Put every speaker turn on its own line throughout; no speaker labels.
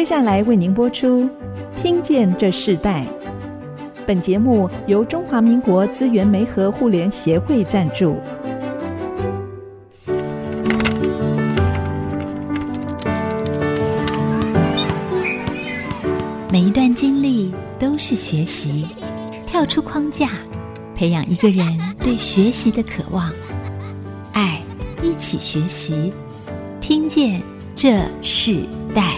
接下来为您播出《听见这世代》。本节目由中华民国资源媒和互联协会赞助。
每一段经历都是学习，跳出框架，培养一个人对学习的渴望。爱，一起学习，听见这世代。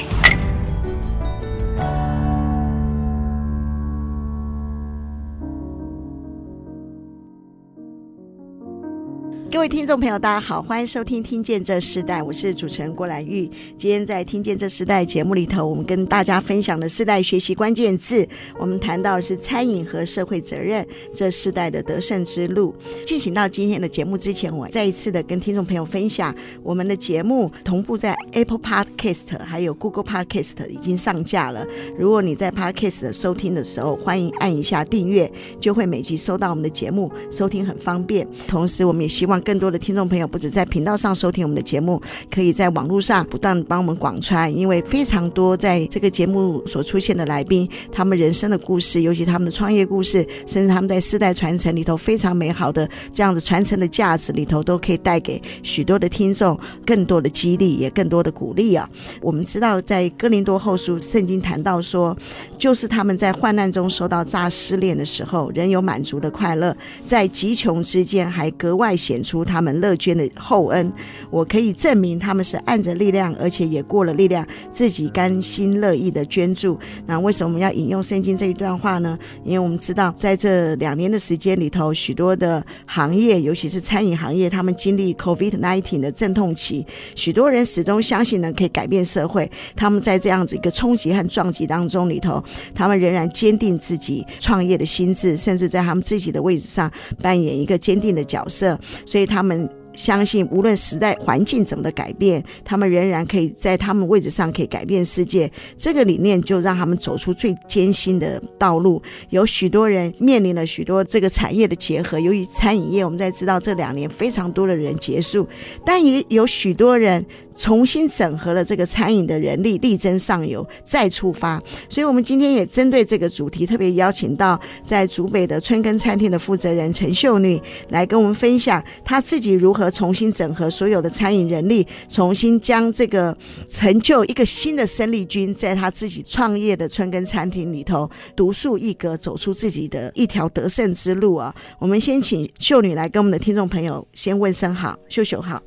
各位听众朋友，大家好，欢迎收听《听见这世代》，我是主持人郭兰玉。今天在《听见这世代》节目里头，我们跟大家分享的世代学习关键字，我们谈到是餐饮和社会责任这世代的得胜之路。进行到今天的节目之前，我再一次的跟听众朋友分享，我们的节目同步在 Apple Podcast 还有 Google Podcast 已经上架了。如果你在 Podcast 收听的时候，欢迎按一下订阅，就会每集收到我们的节目，收听很方便。同时，我们也希望更更多的听众朋友不止在频道上收听我们的节目，可以在网络上不断帮我们广传，因为非常多在这个节目所出现的来宾，他们人生的故事，尤其他们的创业故事，甚至他们在世代传承里头非常美好的这样子传承的价值里头，都可以带给许多的听众更多的激励，也更多的鼓励啊！我们知道，在哥林多后书圣经谈到说，就是他们在患难中受到诈试炼的时候，仍有满足的快乐，在极穷之间还格外显出。他们乐捐的厚恩，我可以证明他们是按着力量，而且也过了力量，自己甘心乐意的捐助。那为什么我们要引用圣经这一段话呢？因为我们知道，在这两年的时间里头，许多的行业，尤其是餐饮行业，他们经历 COVID-19 的阵痛期，许多人始终相信呢可以改变社会。他们在这样子一个冲击和撞击当中里头，他们仍然坚定自己创业的心智，甚至在他们自己的位置上扮演一个坚定的角色。所以。他们相信，无论时代环境怎么的改变，他们仍然可以在他们位置上可以改变世界。这个理念就让他们走出最艰辛的道路。有许多人面临了许多这个产业的结合，由于餐饮业，我们在知道这两年非常多的人结束，但也有许多人。重新整合了这个餐饮的人力，力争上游，再出发。所以，我们今天也针对这个主题，特别邀请到在竹北的春耕餐厅的负责人陈秀女来跟我们分享，她自己如何和重新整合所有的餐饮人力，重新将这个成就一个新的生力军，在他自己创业的春耕餐厅里头独树一格，走出自己的一条得胜之路啊！我们先请秀女来跟我们的听众朋友先问声好，秀秀好。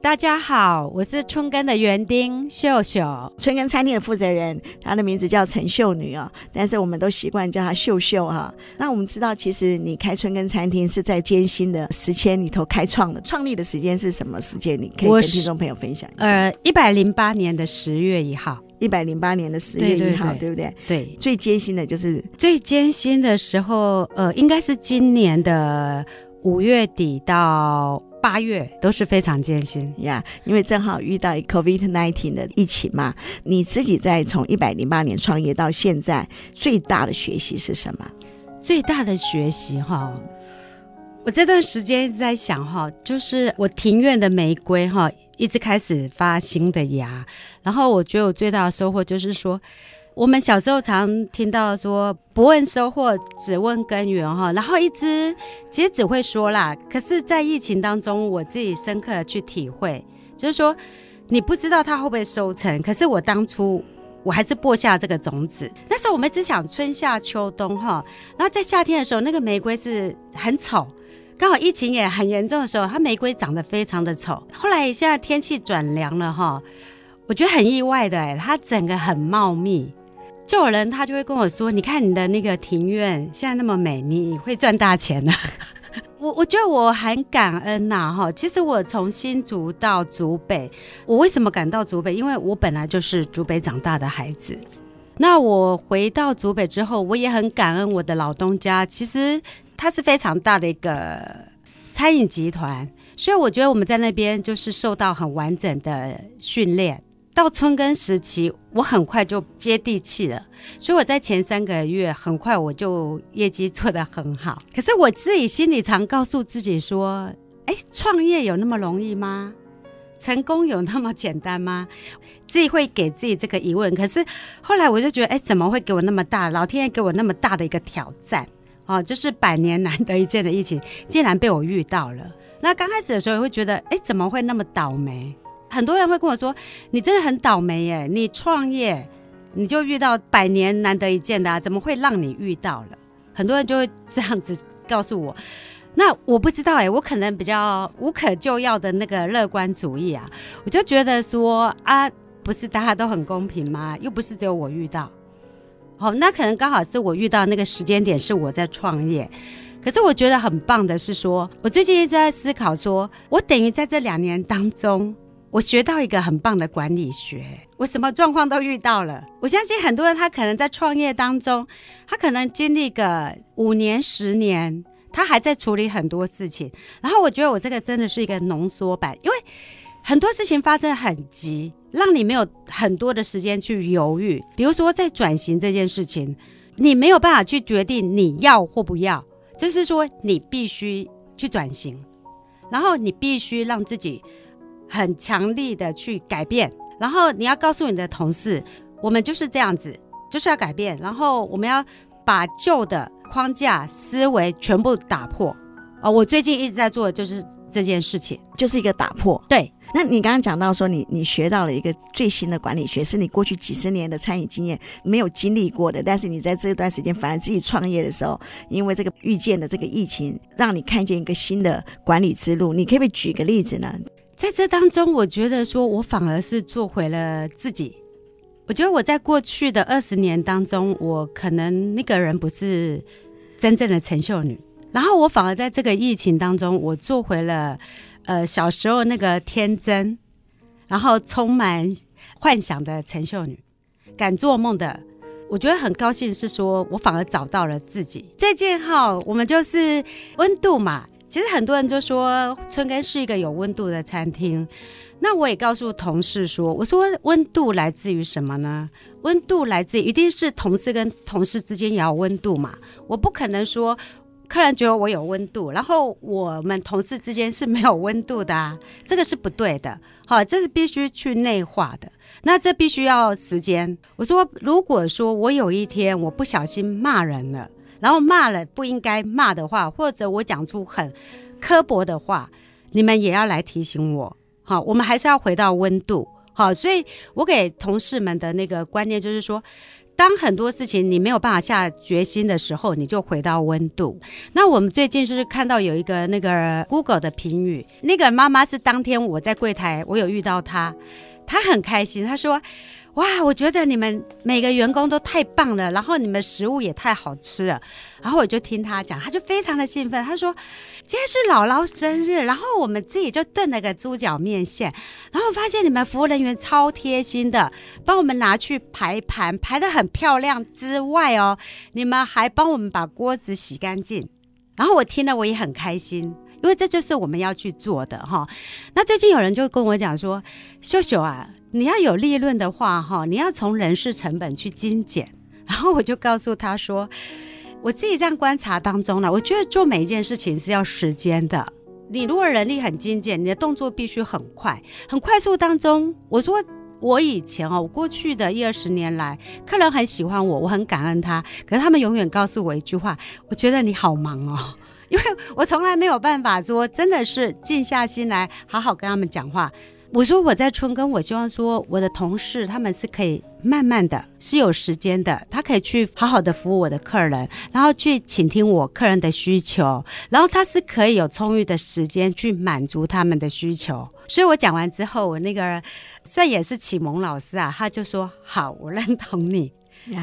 大家好，我是春耕的园丁秀秀，
春耕餐厅的负责人，她的名字叫陈秀女啊，但是我们都习惯叫她秀秀哈。那我们知道，其实你开春耕餐厅是在艰辛的时间里头开创的，创立的时间是什么时间？你可以跟听众朋友分享一下。
呃，一百零八年的十月一号，
一百零八年的十月一号，对不对？
对，
最艰辛的就是
最艰辛的时候，呃，应该是今年的五月底到。八月都是非常艰辛
呀，yeah, 因为正好遇到 COVID-19 的疫情嘛。你自己在从一百零八年创业到现在，最大的学习是什么？
最大的学习哈，我这段时间一直在想哈，就是我庭院的玫瑰哈，一直开始发新的芽，然后我觉得我最大的收获就是说。我们小时候常听到说“不问收获，只问耕耘”哈，然后一直其实只会说啦。可是，在疫情当中，我自己深刻的去体会，就是说你不知道它会不会收成，可是我当初我还是播下这个种子。那时候我们只想春夏秋冬哈，然后在夏天的时候，那个玫瑰是很丑，刚好疫情也很严重的时候，它玫瑰长得非常的丑。后来现在天气转凉了哈，我觉得很意外的，它整个很茂密。就有人他就会跟我说：“你看你的那个庭院现在那么美，你会赚大钱的。”我我觉得我很感恩呐、哈。其实我从新竹到竹北，我为什么赶到竹北？因为我本来就是竹北长大的孩子。那我回到竹北之后，我也很感恩我的老东家。其实他是非常大的一个餐饮集团，所以我觉得我们在那边就是受到很完整的训练。到春耕时期，我很快就接地气了，所以我在前三个月很快我就业绩做得很好。可是我自己心里常告诉自己说：“哎，创业有那么容易吗？成功有那么简单吗？自己会给自己这个疑问。可是后来我就觉得，哎，怎么会给我那么大？老天爷给我那么大的一个挑战哦，就是百年难得一见的疫情，竟然被我遇到了。那刚开始的时候也会觉得，哎，怎么会那么倒霉？很多人会跟我说，你真的很倒霉耶！你创业你就遇到百年难得一见的啊，怎么会让你遇到了？很多人就会这样子告诉我。那我不知道哎，我可能比较无可救药的那个乐观主义啊，我就觉得说啊，不是大家都很公平吗？又不是只有我遇到。好，那可能刚好是我遇到那个时间点是我在创业。可是我觉得很棒的是说，我最近一直在思考说，我等于在这两年当中，我学到一个很棒的管理学。我什么状况都遇到了。我相信很多人他可能在创业当中，他可能经历个五年、十年。他还在处理很多事情，然后我觉得我这个真的是一个浓缩版，因为很多事情发生很急，让你没有很多的时间去犹豫。比如说在转型这件事情，你没有办法去决定你要或不要，就是说你必须去转型，然后你必须让自己很强力的去改变，然后你要告诉你的同事，我们就是这样子，就是要改变，然后我们要把旧的。框架思维全部打破哦！我最近一直在做的就是这件事情，
就是一个打破。
对，
那你刚刚讲到说你，你你学到了一个最新的管理学，是你过去几十年的餐饮经验没有经历过的，但是你在这段时间反而自己创业的时候，因为这个遇见的这个疫情，让你看见一个新的管理之路。你可不可以举个例子呢？
在这当中，我觉得说我反而是做回了自己。我觉得我在过去的二十年当中，我可能那个人不是真正的陈秀女，然后我反而在这个疫情当中，我做回了呃小时候那个天真，然后充满幻想的陈秀女，敢做梦的。我觉得很高兴是说，我反而找到了自己。这件哈，我们就是温度嘛。其实很多人就说春耕是一个有温度的餐厅。那我也告诉同事说，我说温度来自于什么呢？温度来自于一定是同事跟同事之间也要温度嘛。我不可能说客人觉得我有温度，然后我们同事之间是没有温度的啊，这个是不对的。好，这是必须去内化的。那这必须要时间。我说，如果说我有一天我不小心骂人了，然后骂了不应该骂的话，或者我讲出很刻薄的话，你们也要来提醒我。好，我们还是要回到温度。好，所以我给同事们的那个观念就是说，当很多事情你没有办法下决心的时候，你就回到温度。那我们最近就是看到有一个那个 Google 的评语，那个妈妈是当天我在柜台，我有遇到她，她很开心，她说。哇，我觉得你们每个员工都太棒了，然后你们食物也太好吃了，然后我就听他讲，他就非常的兴奋，他说今天是姥姥生日，然后我们自己就炖了个猪脚面线，然后发现你们服务人员超贴心的，帮我们拿去排盘，排得很漂亮之外哦，你们还帮我们把锅子洗干净，然后我听了我也很开心，因为这就是我们要去做的哈。那最近有人就跟我讲说，秀秀啊。你要有利润的话，哈，你要从人事成本去精简。然后我就告诉他说，我自己这样观察当中呢，我觉得做每一件事情是要时间的。你如果人力很精简，你的动作必须很快，很快速当中，我说我以前哦，我过去的一二十年来，客人很喜欢我，我很感恩他，可是他们永远告诉我一句话，我觉得你好忙哦，因为我从来没有办法说真的是静下心来好好跟他们讲话。我说我在春耕，我希望说我的同事他们是可以慢慢的，是有时间的，他可以去好好的服务我的客人，然后去倾听我客人的需求，然后他是可以有充裕的时间去满足他们的需求。所以我讲完之后，我那个算也是启蒙老师啊，他就说好，我认同你。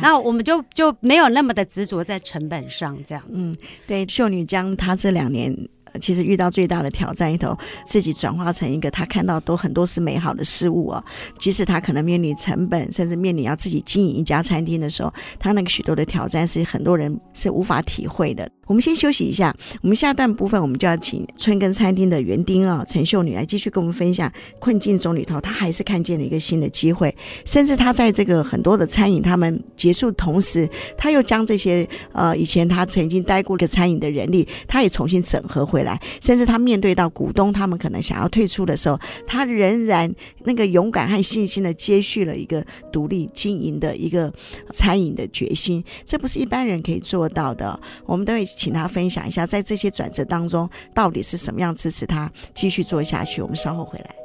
那.我们就就没有那么的执着在成本上，这样子。
嗯，对，秀女将她这两年。其实遇到最大的挑战一头，自己转化成一个他看到都很多是美好的事物哦。即使他可能面临成本，甚至面临要自己经营一家餐厅的时候，他那个许多的挑战是很多人是无法体会的。我们先休息一下，我们下段部分我们就要请春耕餐厅的园丁啊陈秀女来继续跟我们分享困境中里头，她还是看见了一个新的机会，甚至她在这个很多的餐饮他们结束同时，她又将这些呃以前她曾经待过的餐饮的人力，她也重新整合回来，甚至她面对到股东他们可能想要退出的时候，她仍然那个勇敢和信心的接续了一个独立经营的一个餐饮的决心，这不是一般人可以做到的，我们等会。请他分享一下，在这些转折当中，到底是什么样支持他继续做下去？我们稍后回来。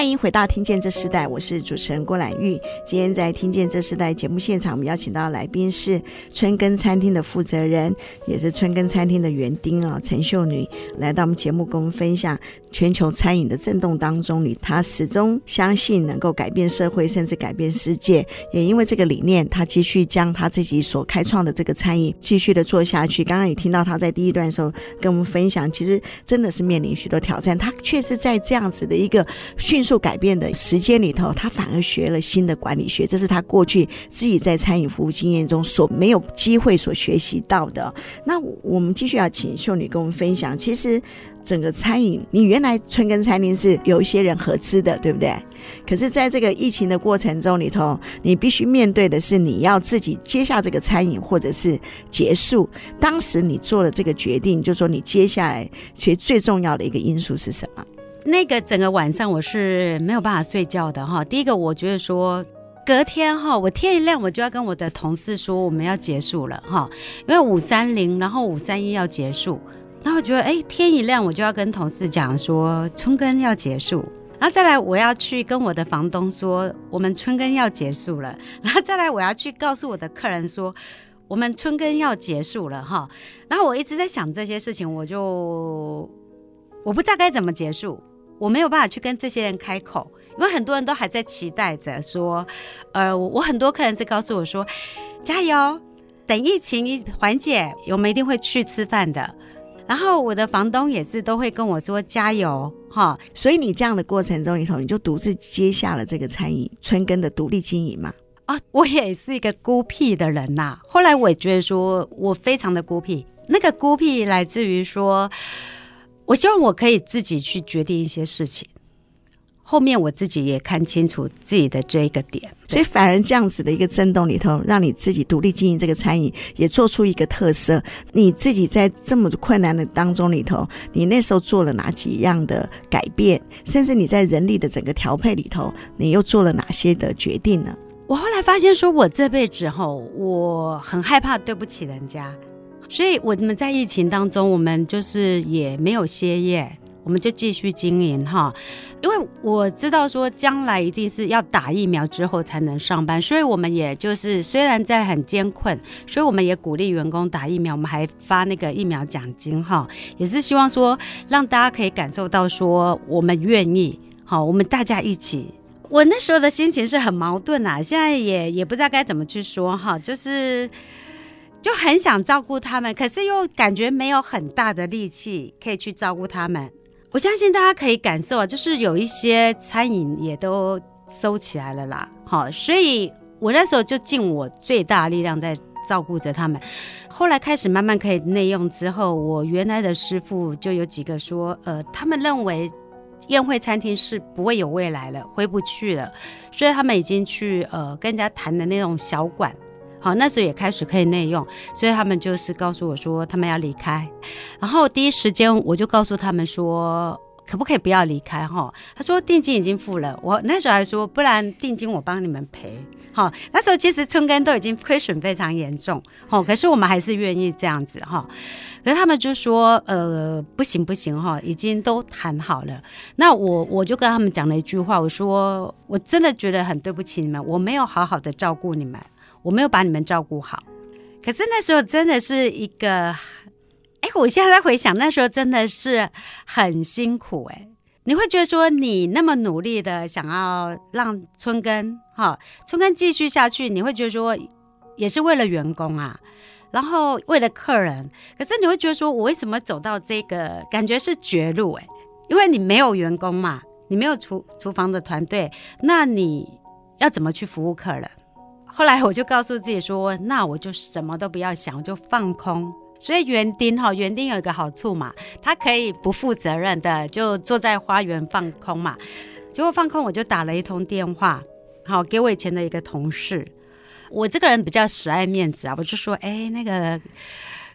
欢迎回到《听见这时代》，我是主持人郭兰玉。今天在《听见这时代》节目现场，我们邀请到来宾是春耕餐厅的负责人，也是春耕餐厅的园丁啊，陈秀女来到我们节目，跟我们分享全球餐饮的震动当中，里她始终相信能够改变社会，甚至改变世界。也因为这个理念，她继续将她自己所开创的这个餐饮继续的做下去。刚刚也听到她在第一段的时候跟我们分享，其实真的是面临许多挑战，她却是在这样子的一个迅速。做改变的时间里头，他反而学了新的管理学，这是他过去自己在餐饮服务经验中所没有机会所学习到的。那我们继续要请秀女跟我们分享，其实整个餐饮，你原来春耕餐厅是有一些人合资的，对不对？可是，在这个疫情的过程中里头，你必须面对的是你要自己接下这个餐饮，或者是结束。当时你做了这个决定，就说你接下来其实最重要的一个因素是什么？
那个整个晚上我是没有办法睡觉的哈。第一个，我觉得说隔天哈，我天一亮我就要跟我的同事说我们要结束了哈，因为五三零，然后五三一要结束。然后我觉得哎，天一亮我就要跟同事讲说春耕要结束，然后再来我要去跟我的房东说我们春耕要结束了，然后再来我要去告诉我的客人说我们春耕要结束了哈。然后我一直在想这些事情，我就我不知道该怎么结束。我没有办法去跟这些人开口，因为很多人都还在期待着说，呃，我很多客人是告诉我说，加油，等疫情一缓解，我们一定会去吃饭的。然后我的房东也是都会跟我说加油，哈。
所以你这样的过程中里头，你就独自接下了这个餐饮春耕的独立经营嘛？
啊，我也是一个孤僻的人呐。后来我也觉得说我非常的孤僻，那个孤僻来自于说。我希望我可以自己去决定一些事情，后面我自己也看清楚自己的这一个点，
所以反而这样子的一个震动里头，让你自己独立经营这个餐饮，也做出一个特色。你自己在这么困难的当中里头，你那时候做了哪几样的改变？甚至你在人力的整个调配里头，你又做了哪些的决定呢？
我后来发现，说我这辈子吼，我很害怕对不起人家。所以我们在疫情当中，我们就是也没有歇业，我们就继续经营哈。因为我知道说将来一定是要打疫苗之后才能上班，所以我们也就是虽然在很艰困，所以我们也鼓励员工打疫苗，我们还发那个疫苗奖金哈，也是希望说让大家可以感受到说我们愿意好，我们大家一起。我那时候的心情是很矛盾啊，现在也也不知道该怎么去说哈，就是。就很想照顾他们，可是又感觉没有很大的力气可以去照顾他们。我相信大家可以感受啊，就是有一些餐饮也都收起来了啦。好，所以我那时候就尽我最大力量在照顾着他们。后来开始慢慢可以内用之后，我原来的师傅就有几个说，呃，他们认为宴会餐厅是不会有未来了，回不去了，所以他们已经去呃跟人家谈的那种小馆。好，那时候也开始可以内用，所以他们就是告诉我说他们要离开，然后第一时间我就告诉他们说可不可以不要离开哈？他说定金已经付了，我那时候还说不然定金我帮你们赔。好，那时候其实春耕都已经亏损非常严重，好，可是我们还是愿意这样子哈。可是他们就说呃不行不行哈，已经都谈好了。那我我就跟他们讲了一句话，我说我真的觉得很对不起你们，我没有好好的照顾你们。我没有把你们照顾好，可是那时候真的是一个，哎，我现在回想那时候真的是很辛苦哎。你会觉得说你那么努力的想要让春耕哈春耕继续下去，你会觉得说也是为了员工啊。然后为了客人，可是你会觉得说，我为什么走到这个感觉是绝路哎？因为你没有员工嘛，你没有厨厨房的团队，那你要怎么去服务客人？后来我就告诉自己说，那我就什么都不要想，我就放空。所以园丁哈，园丁有一个好处嘛，他可以不负责任的就坐在花园放空嘛。结果放空，我就打了一通电话，好给我以前的一个同事。我这个人比较死爱面子啊，我就说，哎，那个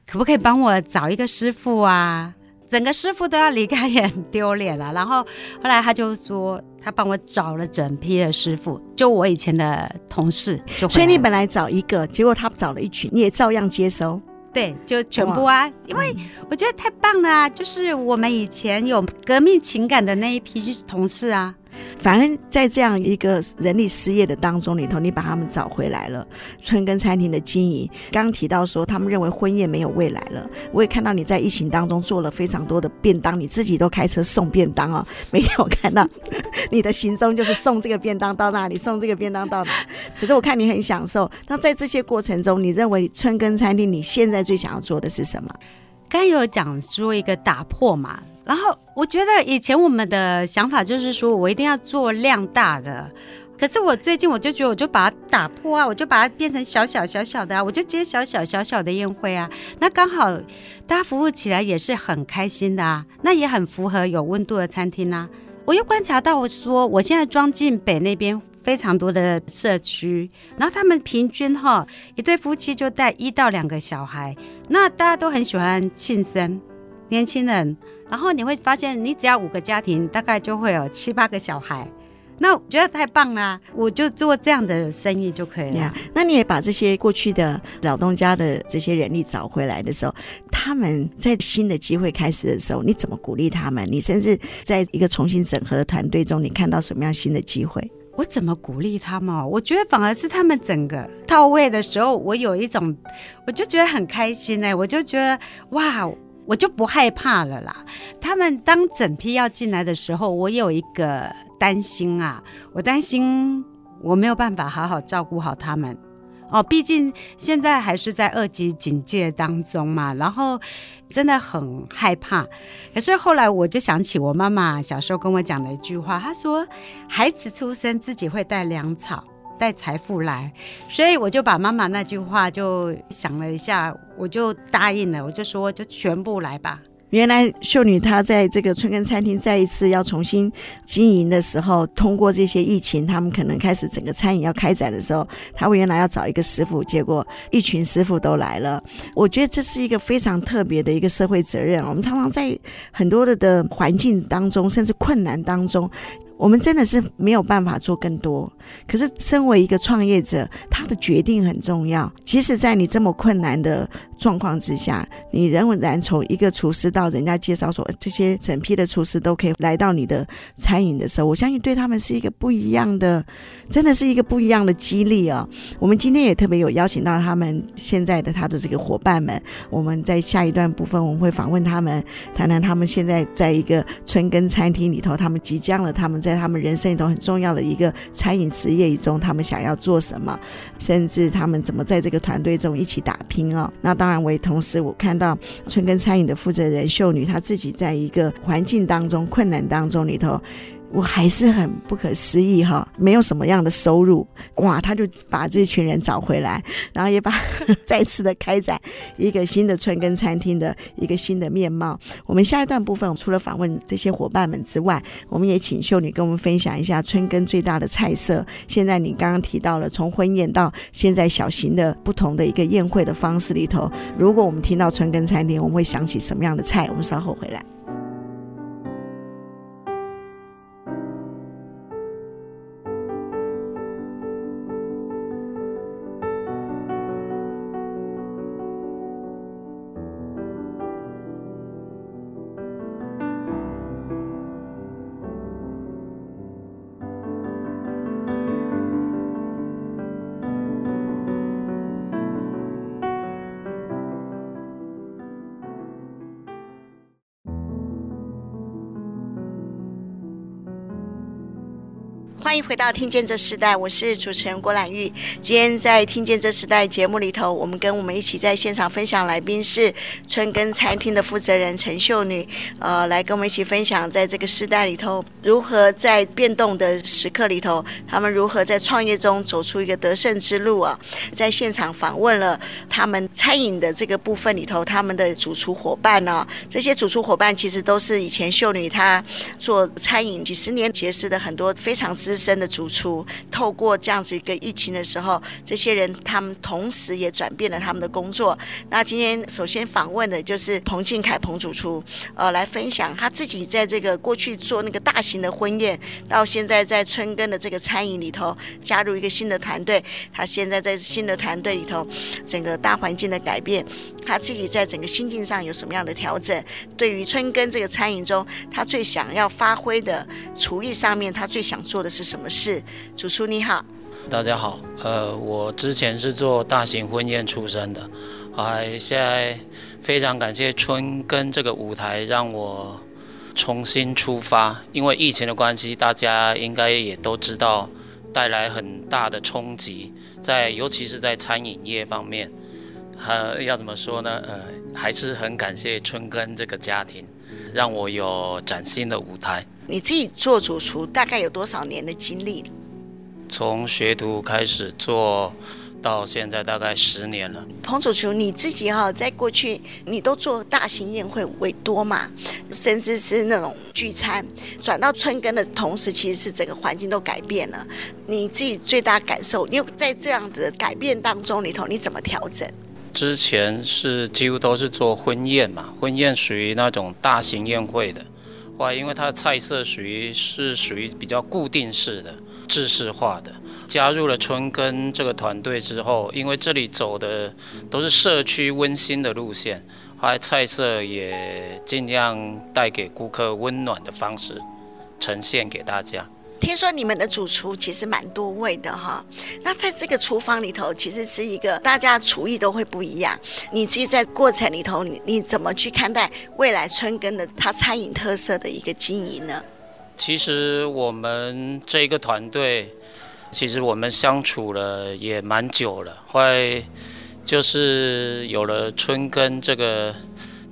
可不可以帮我找一个师傅啊？整个师傅都要离开，也很丢脸了。然后后来他就说，他帮我找了整批的师傅，就我以前的同事。就
所以你本来找一个，结果他找了一群，你也照样接收。
对，就全部啊，因为我觉得太棒了啊，就是我们以前有革命情感的那一批同事啊。
反而在这样一个人力失业的当中里头，你把他们找回来了。春耕餐厅的经营，刚刚提到说他们认为婚宴没有未来了。我也看到你在疫情当中做了非常多的便当，你自己都开车送便当哦。每天我看到你的行踪就是送这个便当到那里，送这个便当到哪。可是我看你很享受。那在这些过程中，你认为春耕餐厅你现在最想要做的是什么？
刚有讲说一个打破嘛。然后我觉得以前我们的想法就是说我一定要做量大的，可是我最近我就觉得我就把它打破啊，我就把它变成小小小小的啊，我就接小小小小的宴会啊，那刚好大家服务起来也是很开心的啊，那也很符合有温度的餐厅啊。我又观察到我说我现在庄敬北那边非常多的社区，然后他们平均哈一对夫妻就带一到两个小孩，那大家都很喜欢庆生，年轻人。然后你会发现，你只要五个家庭，大概就会有七八个小孩。那我觉得太棒了，我就做这样的生意就可以了。Yeah,
那你也把这些过去的老东家的这些人力找回来的时候，他们在新的机会开始的时候，你怎么鼓励他们？你甚至在一个重新整合的团队中，你看到什么样新的机会？
我怎么鼓励他们？我觉得反而是他们整个到位的时候，我有一种，我就觉得很开心哎，我就觉得哇。我就不害怕了啦。他们当整批要进来的时候，我有一个担心啊，我担心我没有办法好好照顾好他们哦。毕竟现在还是在二级警戒当中嘛，然后真的很害怕。可是后来我就想起我妈妈小时候跟我讲的一句话，她说：“孩子出生自己会带粮草。”带财富来，所以我就把妈妈那句话就想了一下，我就答应了，我就说就全部来吧。
原来秀女她在这个春耕餐厅再一次要重新经营的时候，通过这些疫情，他们可能开始整个餐饮要开展的时候，他们原来要找一个师傅，结果一群师傅都来了。我觉得这是一个非常特别的一个社会责任。我们常常在很多的的环境当中，甚至困难当中。我们真的是没有办法做更多，可是身为一个创业者，他的决定很重要。即使在你这么困难的状况之下，你仍然从一个厨师到人家介绍说这些整批的厨师都可以来到你的餐饮的时候，我相信对他们是一个不一样的，真的是一个不一样的激励啊！我们今天也特别有邀请到他们现在的他的这个伙伴们，我们在下一段部分我们会访问他们，谈谈他们现在在一个春耕餐厅里头，他们即将了他们。在他们人生里头很重要的一个餐饮职业中，他们想要做什么，甚至他们怎么在这个团队中一起打拼哦。那当当然，我也同时我看到春耕餐饮的负责人秀女，她自己在一个环境当中、困难当中里头。我还是很不可思议哈，没有什么样的收入，哇，他就把这群人找回来，然后也把 再次的开展一个新的春耕餐厅的一个新的面貌。我们下一段部分，除了访问这些伙伴们之外，我们也请秀女跟我们分享一下春耕最大的菜色。现在你刚刚提到了从婚宴到现在小型的不同的一个宴会的方式里头，如果我们听到春耕餐厅，我们会想起什么样的菜？我们稍后回来。欢迎回到《听见这时代》，我是主持人郭兰玉。今天在《听见这时代》节目里头，我们跟我们一起在现场分享来宾是春耕餐厅的负责人陈秀女，呃，来跟我们一起分享在这个时代里头，如何在变动的时刻里头，他们如何在创业中走出一个得胜之路啊！在现场访问了他们餐饮的这个部分里头，他们的主厨伙伴呢、这些主厨伙伴其实都是以前秀女她做餐饮几十年结识的很多非常资深的主厨，透过这样子一个疫情的时候，这些人他们同时也转变了他们的工作。那今天首先访问的就是彭靖凯彭主厨，呃，来分享他自己在这个过去做那个大型新的婚宴，到现在在春耕的这个餐饮里头加入一个新的团队，他现在在新的团队里头，整个大环境的改变，他自己在整个心境上有什么样的调整？对于春耕这个餐饮中，他最想要发挥的厨艺上面，他最想做的是什么事？主厨你好，
大家好，呃，我之前是做大型婚宴出身的，还现在非常感谢春耕这个舞台让我重新出发，因为疫情的关系，大家应该也都知道带来很大的冲击，在尤其是在餐饮业方面，呃，要怎么说呢？呃，还是很感谢春根这个家庭，让我有崭新的舞台。
你自己做主厨大概有多少年的经历？
从学徒开始做到现在大概十年了。
彭主厨，你自己哈，在过去你都做大型宴会为多嘛，甚至是那种聚餐。转到春耕的同时，其实是整个环境都改变了。你自己最大感受，因为在这样子的改变当中里头，你怎么调整？
之前是几乎都是做婚宴嘛，婚宴属于那种大型宴会的。哇，因为它的菜色属于是属于比较固定式的、制式化的。加入了春耕这个团队之后，因为这里走的都是社区温馨的路线，还菜色也尽量带给顾客温暖的方式呈现给大家。
听说你们的主厨其实蛮多位的哈，那在这个厨房里头，其实是一个大家厨艺都会不一样。你自己在过程里头，你你怎么去看待未来春耕的它餐饮特色的一个经营呢？
其实我们这一个团队，其实我们相处了也蛮久了，后来就是有了春耕这个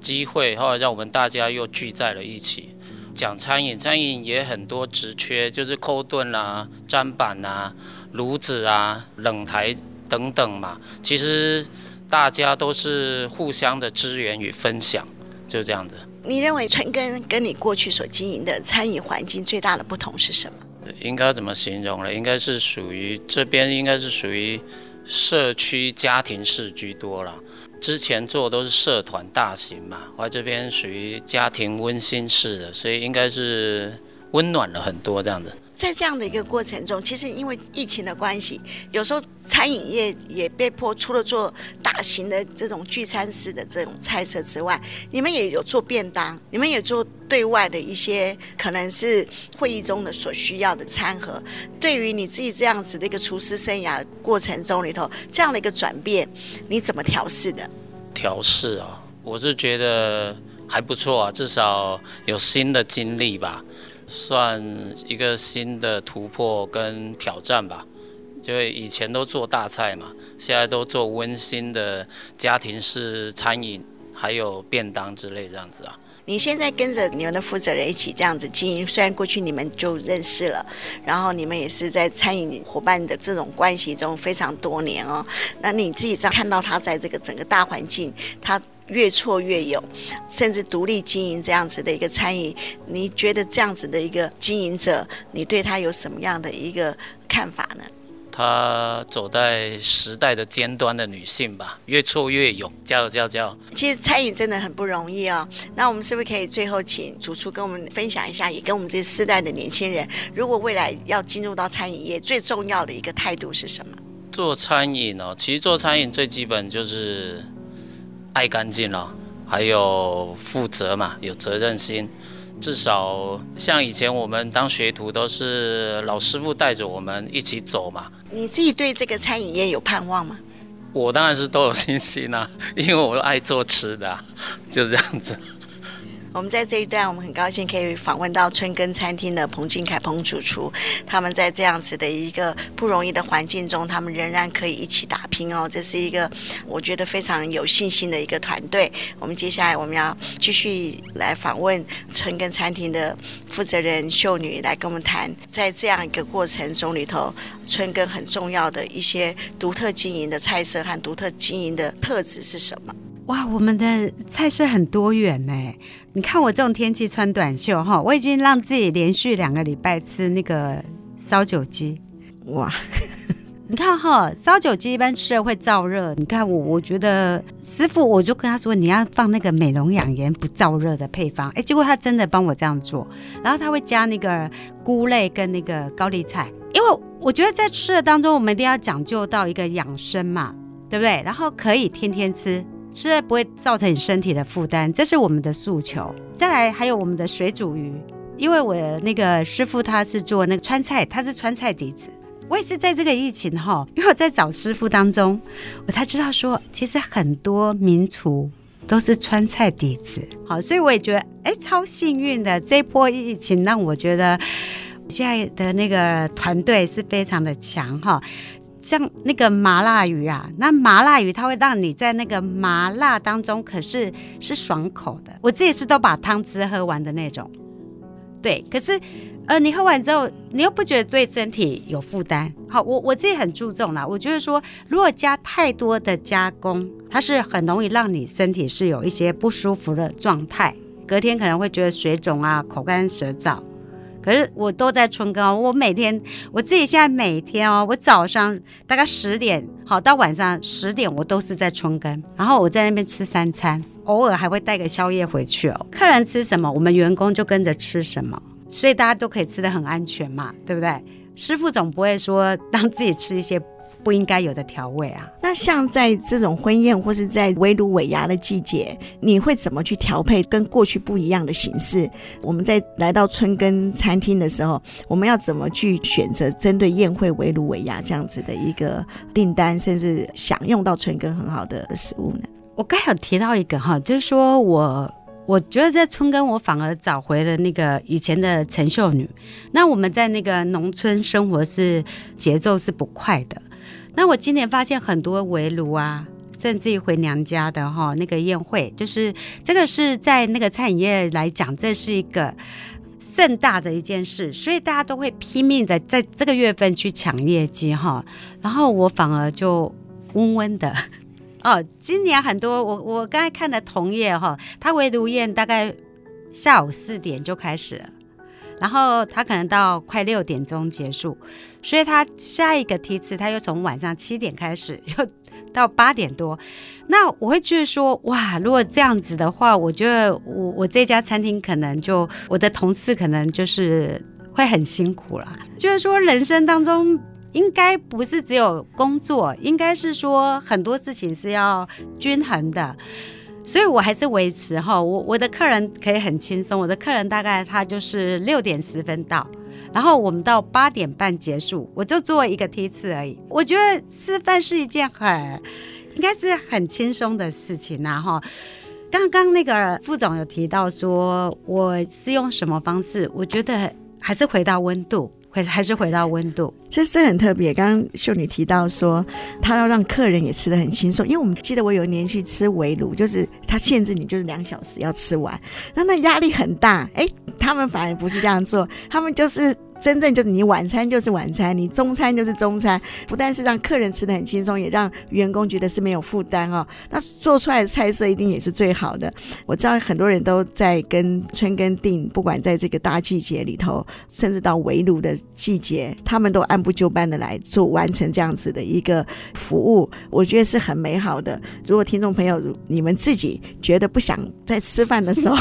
机会，后来让我们大家又聚在了一起。讲餐饮，餐饮也很多职缺，就是扣炖啦、砧板啊、炉子啊、冷台等等嘛。其实大家都是互相的支援与分享，就这样子。
你认为春耕跟你过去所经营的餐饮环境最大的不同是什么？
应该怎么形容呢？应该是属于这边，应该是属于社区家庭式居多了。之前做都是社团大型嘛，我这边属于家庭温馨式的，所以应该是温暖了很多这样子。
在这样的一个过程中，其实因为疫情的关系，有时候餐饮业也被迫除了做大型的这种聚餐式的这种菜色之外，你们也有做便当，你们也做对外的一些可能是会议中的所需要的餐盒。对于你自己这样子的一个厨师生涯过程中里头，这样的一个转变，你怎么调试的？
调试啊，我是觉得还不错啊，至少有新的经历吧。算一个新的突破跟挑战吧，就以前都做大菜嘛，现在都做温馨的家庭式餐饮，还有便当之类这样子啊。
你现在跟着你们的负责人一起这样子经营，虽然过去你们就认识了，然后你们也是在餐饮伙伴的这种关系中非常多年哦。那你自己在看到他在这个整个大环境，他。越挫越勇，甚至独立经营这样子的一个餐饮，你觉得这样子的一个经营者，你对他有什么样的一个看法呢？
她走在时代的尖端的女性吧，越挫越勇，加油加油加油！
其实餐饮真的很不容易哦。那我们是不是可以最后请主厨跟我们分享一下，也跟我们这个世代的年轻人，如果未来要进入到餐饮业，最重要的一个态度是什么？
做餐饮哦，其实做餐饮最基本就是。爱干净了，还有负责嘛，有责任心。至少像以前我们当学徒，都是老师傅带着我们一起走嘛。
你自己对这个餐饮业有盼望吗？
我当然是都有信心啦，因为我爱做吃的啊，就这样子。
我们在这一段，我们很高兴可以访问到春耕餐厅的彭靖凯彭主厨，他们在这样子的一个不容易的环境中，他们仍然可以一起打拼哦，这是一个我觉得非常有信心的一个团队。我们接下来我们要继续来访问春耕餐厅的负责人秀女，来跟我们谈在这样一个过程中里头，春耕很重要的一些独特经营的菜色和独特经营的特质是什么？
哇，我们的菜式很多元呢。你看我这种天气穿短袖哈，我已经让自己连续两个礼拜吃那个烧酒鸡。哇，你看哈，烧酒鸡一般吃了会燥热。你看我，我觉得师傅我就跟他说，你要放那个美容养颜不燥热的配方。哎，结果他真的帮我这样做，然后他会加那个菇类跟那个高丽菜，因为我觉得在吃的当中，我们一定要讲究到一个养生嘛，对不对？然后可以天天吃。是不会造成你身体的负担，这是我们的诉求。再来还有我们的水煮鱼，因为我那个师傅他是做那个川菜，他是川菜底子。我也是在这个疫情哈，因为我在找师傅当中，我才知道说，其实很多名厨都是川菜底子。好，所以我也觉得，哎，超幸运的。这波疫情让我觉得现在的那个团队是非常的强哈。像那个麻辣鱼啊，那麻辣鱼它会让你在那个麻辣当中，可是是爽口的。我自己是都把汤汁喝完的那种，对。可是，呃，你喝完之后，你又不觉得对身体有负担？好，我我自己很注重啦。我觉得说，如果加太多的加工，它是很容易让你身体是有一些不舒服的状态，隔天可能会觉得水肿啊，口干舌燥。可是我都在春耕，我每天我自己现在每天哦，我早上大概十点好到晚上十点，我都是在春耕，然后我在那边吃三餐，偶尔还会带个宵夜回去哦。客人吃什么，我们员工就跟着吃什么，所以大家都可以吃的很安全嘛，对不对？师傅总不会说让自己吃一些。不应该有的调味啊！
那像在这种婚宴或是在围炉尾牙的季节，你会怎么去调配跟过去不一样的形式？我们在来到春耕餐厅的时候，我们要怎么去选择针对宴会围炉尾牙这样子的一个订单，甚至享用到春耕很好的食物呢？
我刚有提到一个哈，就是说我我觉得在春耕，我反而找回了那个以前的陈秀女。那我们在那个农村生活是节奏是不快的。那我今年发现很多围炉啊，甚至于回娘家的哈那个宴会，就是这个是在那个餐饮业来讲，这是一个盛大的一件事，所以大家都会拼命的在这个月份去抢业绩哈。然后我反而就温温的 哦。今年很多我我刚才看的同业哈，他围炉宴大概下午四点就开始了。然后他可能到快六点钟结束，所以他下一个梯次他又从晚上七点开始，又到八点多。那我会觉得说，哇，如果这样子的话，我觉得我我这家餐厅可能就我的同事可能就是会很辛苦了。就是说，人生当中应该不是只有工作，应该是说很多事情是要均衡的。所以我还是维持哈，我我的客人可以很轻松，我的客人大概他就是六点十分到，然后我们到八点半结束，我就做一个梯次而已。我觉得吃饭是一件很应该是很轻松的事情呐哈。刚刚那个副总有提到说我是用什么方式，我觉得还是回到温度。回还是回到温度，
这是很特别。刚刚秀女提到说，她要让客人也吃的很轻松，因为我们记得我有一年去吃围炉，就是他限制你就是两小时要吃完，那那压力很大。哎，他们反而不是这样做，他们就是。真正就是你晚餐就是晚餐，你中餐就是中餐，不但是让客人吃得很轻松，也让员工觉得是没有负担哦。那做出来的菜色一定也是最好的。我知道很多人都在跟春耕订，不管在这个大季节里头，甚至到围炉的季节，他们都按部就班的来做完成这样子的一个服务，我觉得是很美好的。如果听众朋友你们自己觉得不想在吃饭的时候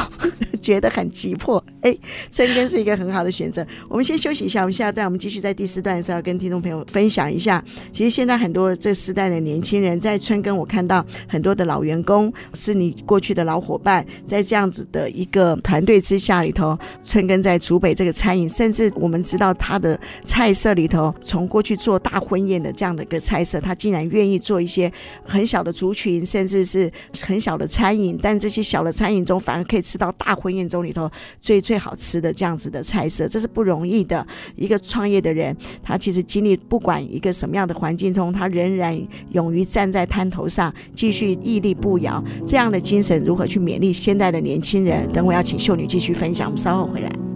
觉得很急迫，哎，春耕是一个很好的选择。我们先休。息一下，我们下一段我们继续在第四段的时候跟听众朋友分享一下。其实现在很多这时代的年轻人在春耕，我看到很多的老员工是你过去的老伙伴，在这样子的一个团队之下里头，春耕在竹北这个餐饮，甚至我们知道他的菜色里头，从过去做大婚宴的这样的一个菜色，他竟然愿意做一些很小的族群，甚至是很小的餐饮，但这些小的餐饮中反而可以吃到大婚宴中里头最最好吃的这样子的菜色，这是不容易的。一个创业的人，他其实经历不管一个什么样的环境中，他仍然勇于站在滩头上，继续屹立不摇。这样的精神如何去勉励现在的年轻人？等我要请秀女继续分享，我们稍后回来。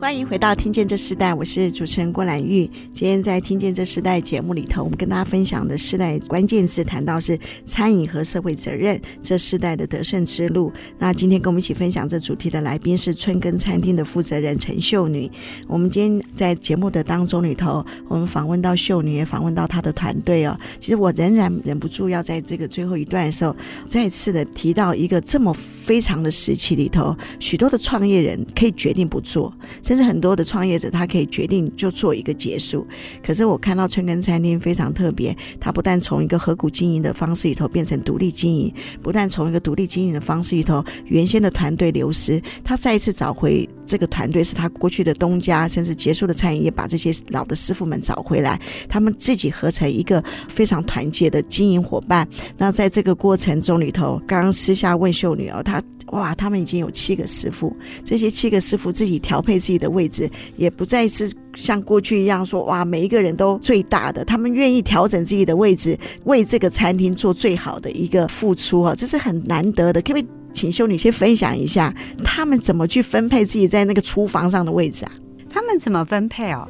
欢迎回到《听见这时代》，我是主持人郭兰玉。今天在《听见这时代》节目里头，我们跟大家分享的世代关键词谈到是餐饮和社会责任，这世代的得胜之路。那今天跟我们一起分享这主题的来宾是春耕餐厅的负责人陈秀女。我们今天在节目的当中里头，我们访问到秀女，也访问到她的团队哦。其实我仍然忍不住要在这个最后一段的时候，再次的提到一个这么非常的时期里头，许多的创业人可以决定不做，甚至。很多的创业者，他可以决定就做一个结束。可是我看到春根餐厅非常特别，他不但从一个合股经营的方式里头变成独立经营，不但从一个独立经营的方式里头，原先的团队流失，他再一次找回这个团队，是他过去的东家，甚至结束的餐饮业，把这些老的师傅们找回来，他们自己合成一个非常团结的经营伙伴。那在这个过程中里头，刚刚私下问秀女哦，她。哇，他们已经有七个师傅，这些七个师傅自己调配自己的位置，也不再是像过去一样说哇，每一个人都最大的，他们愿意调整自己的位置，为这个餐厅做最好的一个付出啊，这是很难得的。可不可以请修女先分享一下，他们怎么去分配自己在那个厨房上的位置啊？
他们怎么分配哦？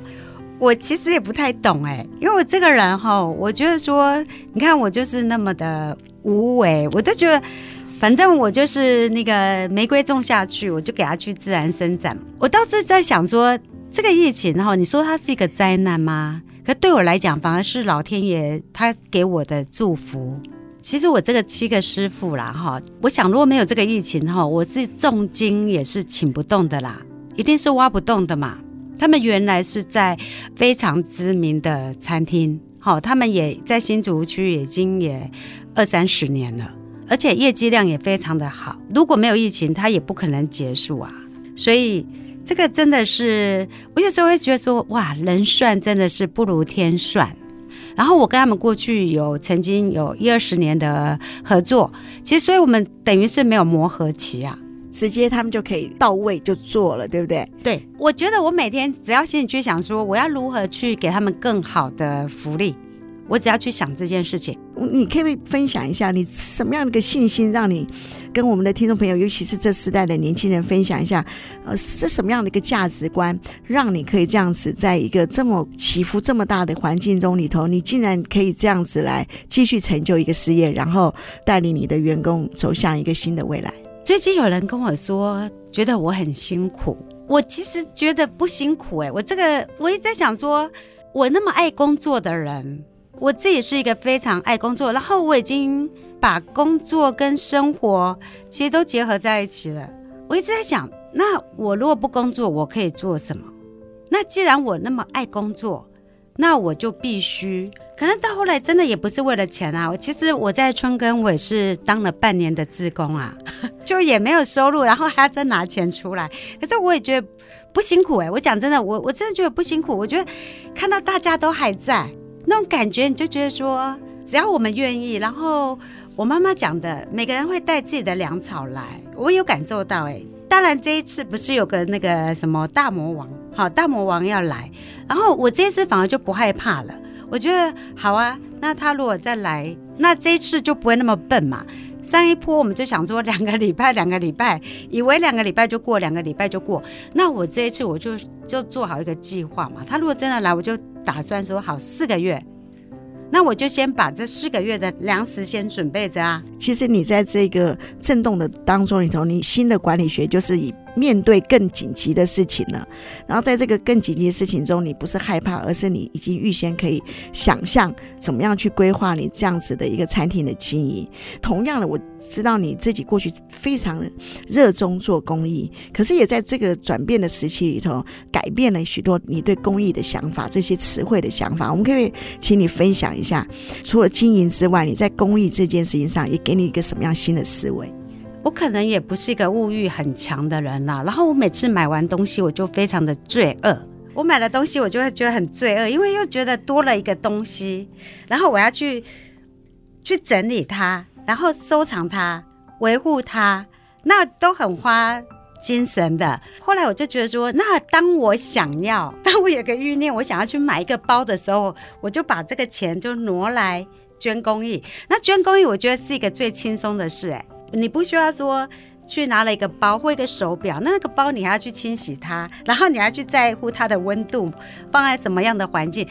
我其实也不太懂哎，因为我这个人哈，我觉得说，你看我就是那么的无为，我都觉得。反正我就是那个玫瑰种下去，我就给它去自然生长。我倒是在想说，这个疫情哈，你说它是一个灾难吗？可对我来讲，反而是老天爷他给我的祝福。其实我这个七个师傅啦哈，我想如果没有这个疫情哈，我是重金也是请不动的啦，一定是挖不动的嘛。他们原来是在非常知名的餐厅，好，他们也在新竹区已经也二三十年了。而且业绩量也非常的好，如果没有疫情，它也不可能结束啊。所以这个真的是，我有时候会觉得说，哇，人算真的是不如天算。然后我跟他们过去有曾经有一二十年的合作，其实所以我们等于是没有磨合期啊，
直接他们就可以到位就做了，对不对？
对，我觉得我每天只要心里去想说，我要如何去给他们更好的福利。我只要去想这件事情，
你可不可以分享一下你什么样的一个信心，让你跟我们的听众朋友，尤其是这时代的年轻人分享一下，呃，是什么样的一个价值观，让你可以这样子，在一个这么起伏这么大的环境中里头，你竟然可以这样子来继续成就一个事业，然后带领你的员工走向一个新的未来。
最近有人跟我说，觉得我很辛苦，我其实觉得不辛苦哎、欸，我这个我一直在想说，我那么爱工作的人。我自己是一个非常爱工作，然后我已经把工作跟生活其实都结合在一起了。我一直在想，那我如果不工作，我可以做什么？那既然我那么爱工作，那我就必须。可能到后来真的也不是为了钱啊。其实我在春耕，我也是当了半年的志工啊，就也没有收入，然后还要再拿钱出来。可是我也觉得不辛苦哎、我讲真的，我我真的觉得不辛苦。我觉得看到大家都还在。那种感觉，你就觉得说，只要我们愿意，然后我妈妈讲的，每个人会带自己的粮草来，我有感受到。哎，当然这一次不是有个那个什么大魔王，好，大魔王要来，然后我这一次反而就不害怕了。我觉得好啊，那他如果再来，那这一次就不会那么笨嘛。上一波我们就想说两个礼拜，两个礼拜，以为两个礼拜就过，两个礼拜就过。那我这一次我就就做好一个计划嘛。他如果真的来，我就。打算说好四个月，那我就先把这四个月的粮食先准备着啊。
其实你在这个震动的当中里头，你新的管理学就是以面对更紧急的事情了。然后在这个更紧急的事情中，你不是害怕，而是你已经预先可以想象怎么样去规划你这样子的一个餐厅的经营。同样的，我知道你自己过去非常热衷做公益，可是也在这个转变的时期里头，改变了许多你对公益的想法，这些词汇的想法。我们可以请你分享一下，除了经营之外，你在公益这件事情上也给你一个什么样新的思维？
我可能也不是一个物欲很强的人啦，然后我每次买完东西，我就非常的罪恶。我买了东西，我就会觉得很罪恶，因为又觉得多了一个东西，然后我要去去整理它，然后收藏它，维护它，那都很花精神的。后来我就觉得说，那当我想要，当我有个欲念，我想要去买一个包的时候，我就把这个钱就挪来捐公益。那捐公益，我觉得是一个最轻松的事，哎。你不需要说去拿了一个包或一个手表，那那个包你还要去清洗它，然后你还要去在乎它的温度，放在什么样的环境。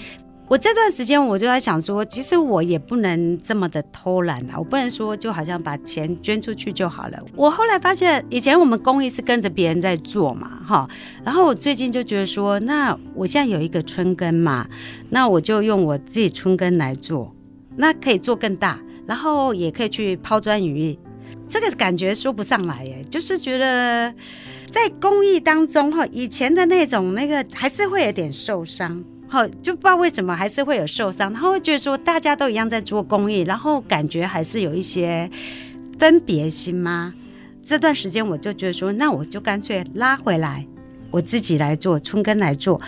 我这段时间我就在想说，其实我也不能这么的偷懒啊，我不能说就好像把钱捐出去就好了。我后来发现，以前我们公益是跟着别人在做嘛，哈，然后我最近就觉得说，那我现在有一个春耕嘛，那我就用我自己春耕来做，那可以做更大，然后也可以去抛砖引玉。这个感觉说不上来耶，就是觉得在公益当中哈，以前的那种那个还是会有点受伤，哈，就不知道为什么还是会有受伤，然后会觉得说大家都一样在做公益，然后感觉还是有一些分别心吗？这段时间我就觉得说，那我就干脆拉回来，我自己来做，春耕来做。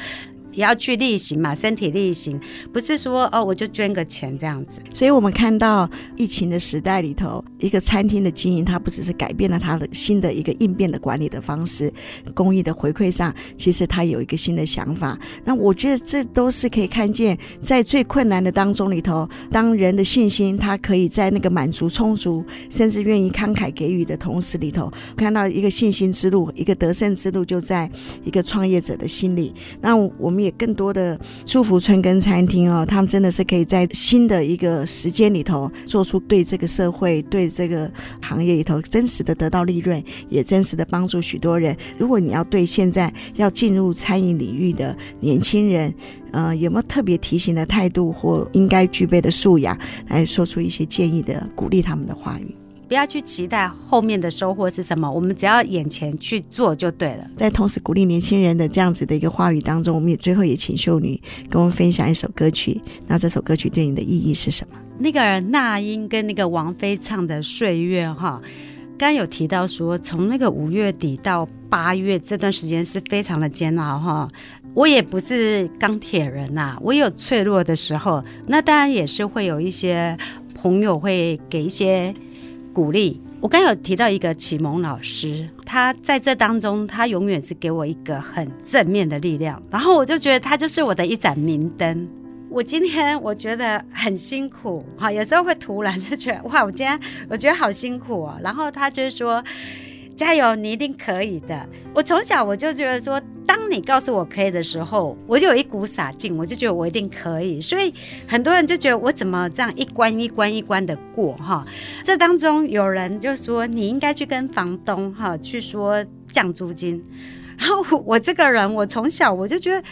也要去力行嘛，身体力行，不是说哦，我就捐个钱这样子。
所以，我们看到疫情的时代里头，一个餐厅的经营，它不只是改变了它的新的一个应变的管理的方式，公益的回馈上，其实它有一个新的想法。那我觉得这都是可以看见，在最困难的当中里头，当人的信心，他可以在那个满足充足，甚至愿意慷慨给予的同时里头，看到一个信心之路，一个得胜之路，就在一个创业者的心里。那我们。也更多的祝福春耕餐厅哦，他们真的是可以在新的一个时间里头，做出对这个社会、对这个行业里头真实的得到利润，也真实的帮助许多人。如果你要对现在要进入餐饮领域的年轻人，呃，有没有特别提醒的态度或应该具备的素养，来说出一些建议的鼓励他们的话语？
不要去期待后面的收获是什么，我们只要眼前去做就对了。
在同时鼓励年轻人的这样子的一个话语当中，我们也最后也请秀女跟我们分享一首歌曲。那这首歌曲对你的意义是什么？
那个那英跟那个王菲唱的《岁月》哈，刚有提到说，从那个五月底到八月这段时间是非常的煎熬哈。我也不是钢铁人呐、啊，我有脆弱的时候。那当然也是会有一些朋友会给一些。鼓励，我刚有提到一个启蒙老师，他在这当中，他永远是给我一个很正面的力量，然后我就觉得他就是我的一盏明灯。我今天我觉得很辛苦，哈，有时候会突然就觉得哇，我今天我觉得好辛苦哦，然后他就是说。加油，你一定可以的。我从小我就觉得说，当你告诉我可以的时候，我就有一股傻劲，我就觉得我一定可以。所以很多人就觉得我怎么这样一关一关一关的过哈？这当中有人就说你应该去跟房东哈去说降租金。然后我这个人，我从小我就觉得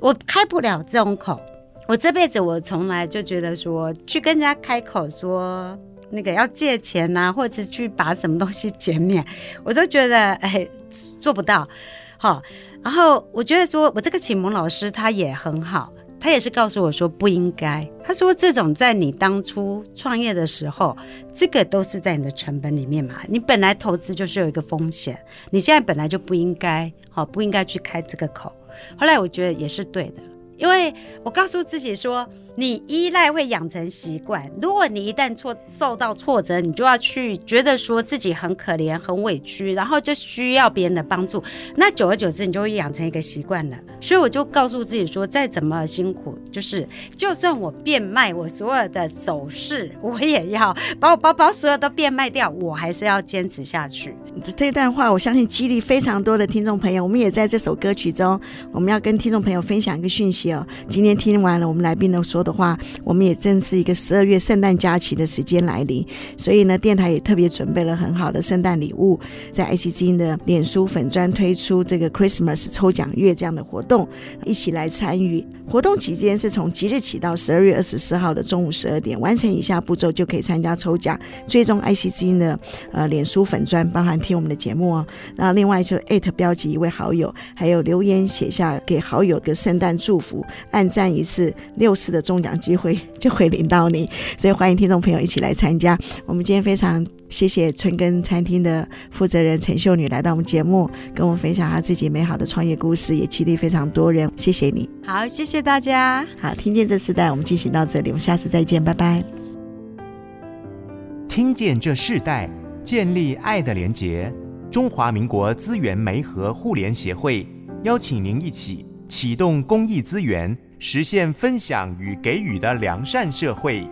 我开不了这种口。我这辈子我从来就觉得说去跟人家开口说。那个要借钱呐、或者去把什么东西减免，我都觉得哎做不到，好。然后我觉得说我这个启蒙老师他也很好，他也是告诉我说不应该。他说这种在你当初创业的时候，这个都是在你的成本里面嘛。你本来投资就是有一个风险，你现在本来就不应该，好不应该去开这个口。后来我觉得也是对的，因为我告诉自己说。你依赖会养成习惯。如果你一旦挫受到挫折，你就要去觉得说自己很可怜、很委屈，然后就需要别人的帮助。那久而久之，你就会养成一个习惯了。所以我就告诉自己说，再怎么辛苦，就是就算我变卖我所有的首饰，我也要把我包包所有都变卖掉，我还是要坚持下去。
这段话，我相信激励非常多的听众朋友。我们也在这首歌曲中，我们要跟听众朋友分享一个讯息哦。今天听完了我们来宾的说。的话，我们也正是一个十二月圣诞假期的时间来临，所以呢，电台也特别准备了很好的圣诞礼物，在爱惜之音的脸书粉专推出这个 Christmas 抽奖月这样的活动，一起来参与。活动期间是从即日起到十二月二十四号的中午十二点，完成以下步骤就可以参加抽奖。最终爱惜之音的呃脸书粉专，包含听我们的节目哦。那另外就艾特标记一位好友，还有留言写下给好友的圣诞祝福，按赞一次六次的中奖机会就会领到你。所以欢迎听众朋友一起来参加。我们今天非常谢谢春耕餐厅的负责人陈秀女来到我们节目，跟我们分享她自己美好的创业故事，也激励非常多人。谢谢你。
好，谢谢大家。
好，听见这世代，我们进行到这里，我们下次再见，拜拜。
听见这世代，建立爱的连结。中华民国资源媒和互联协会邀请您一起启动公益资源，实现分享与给予的良善社会。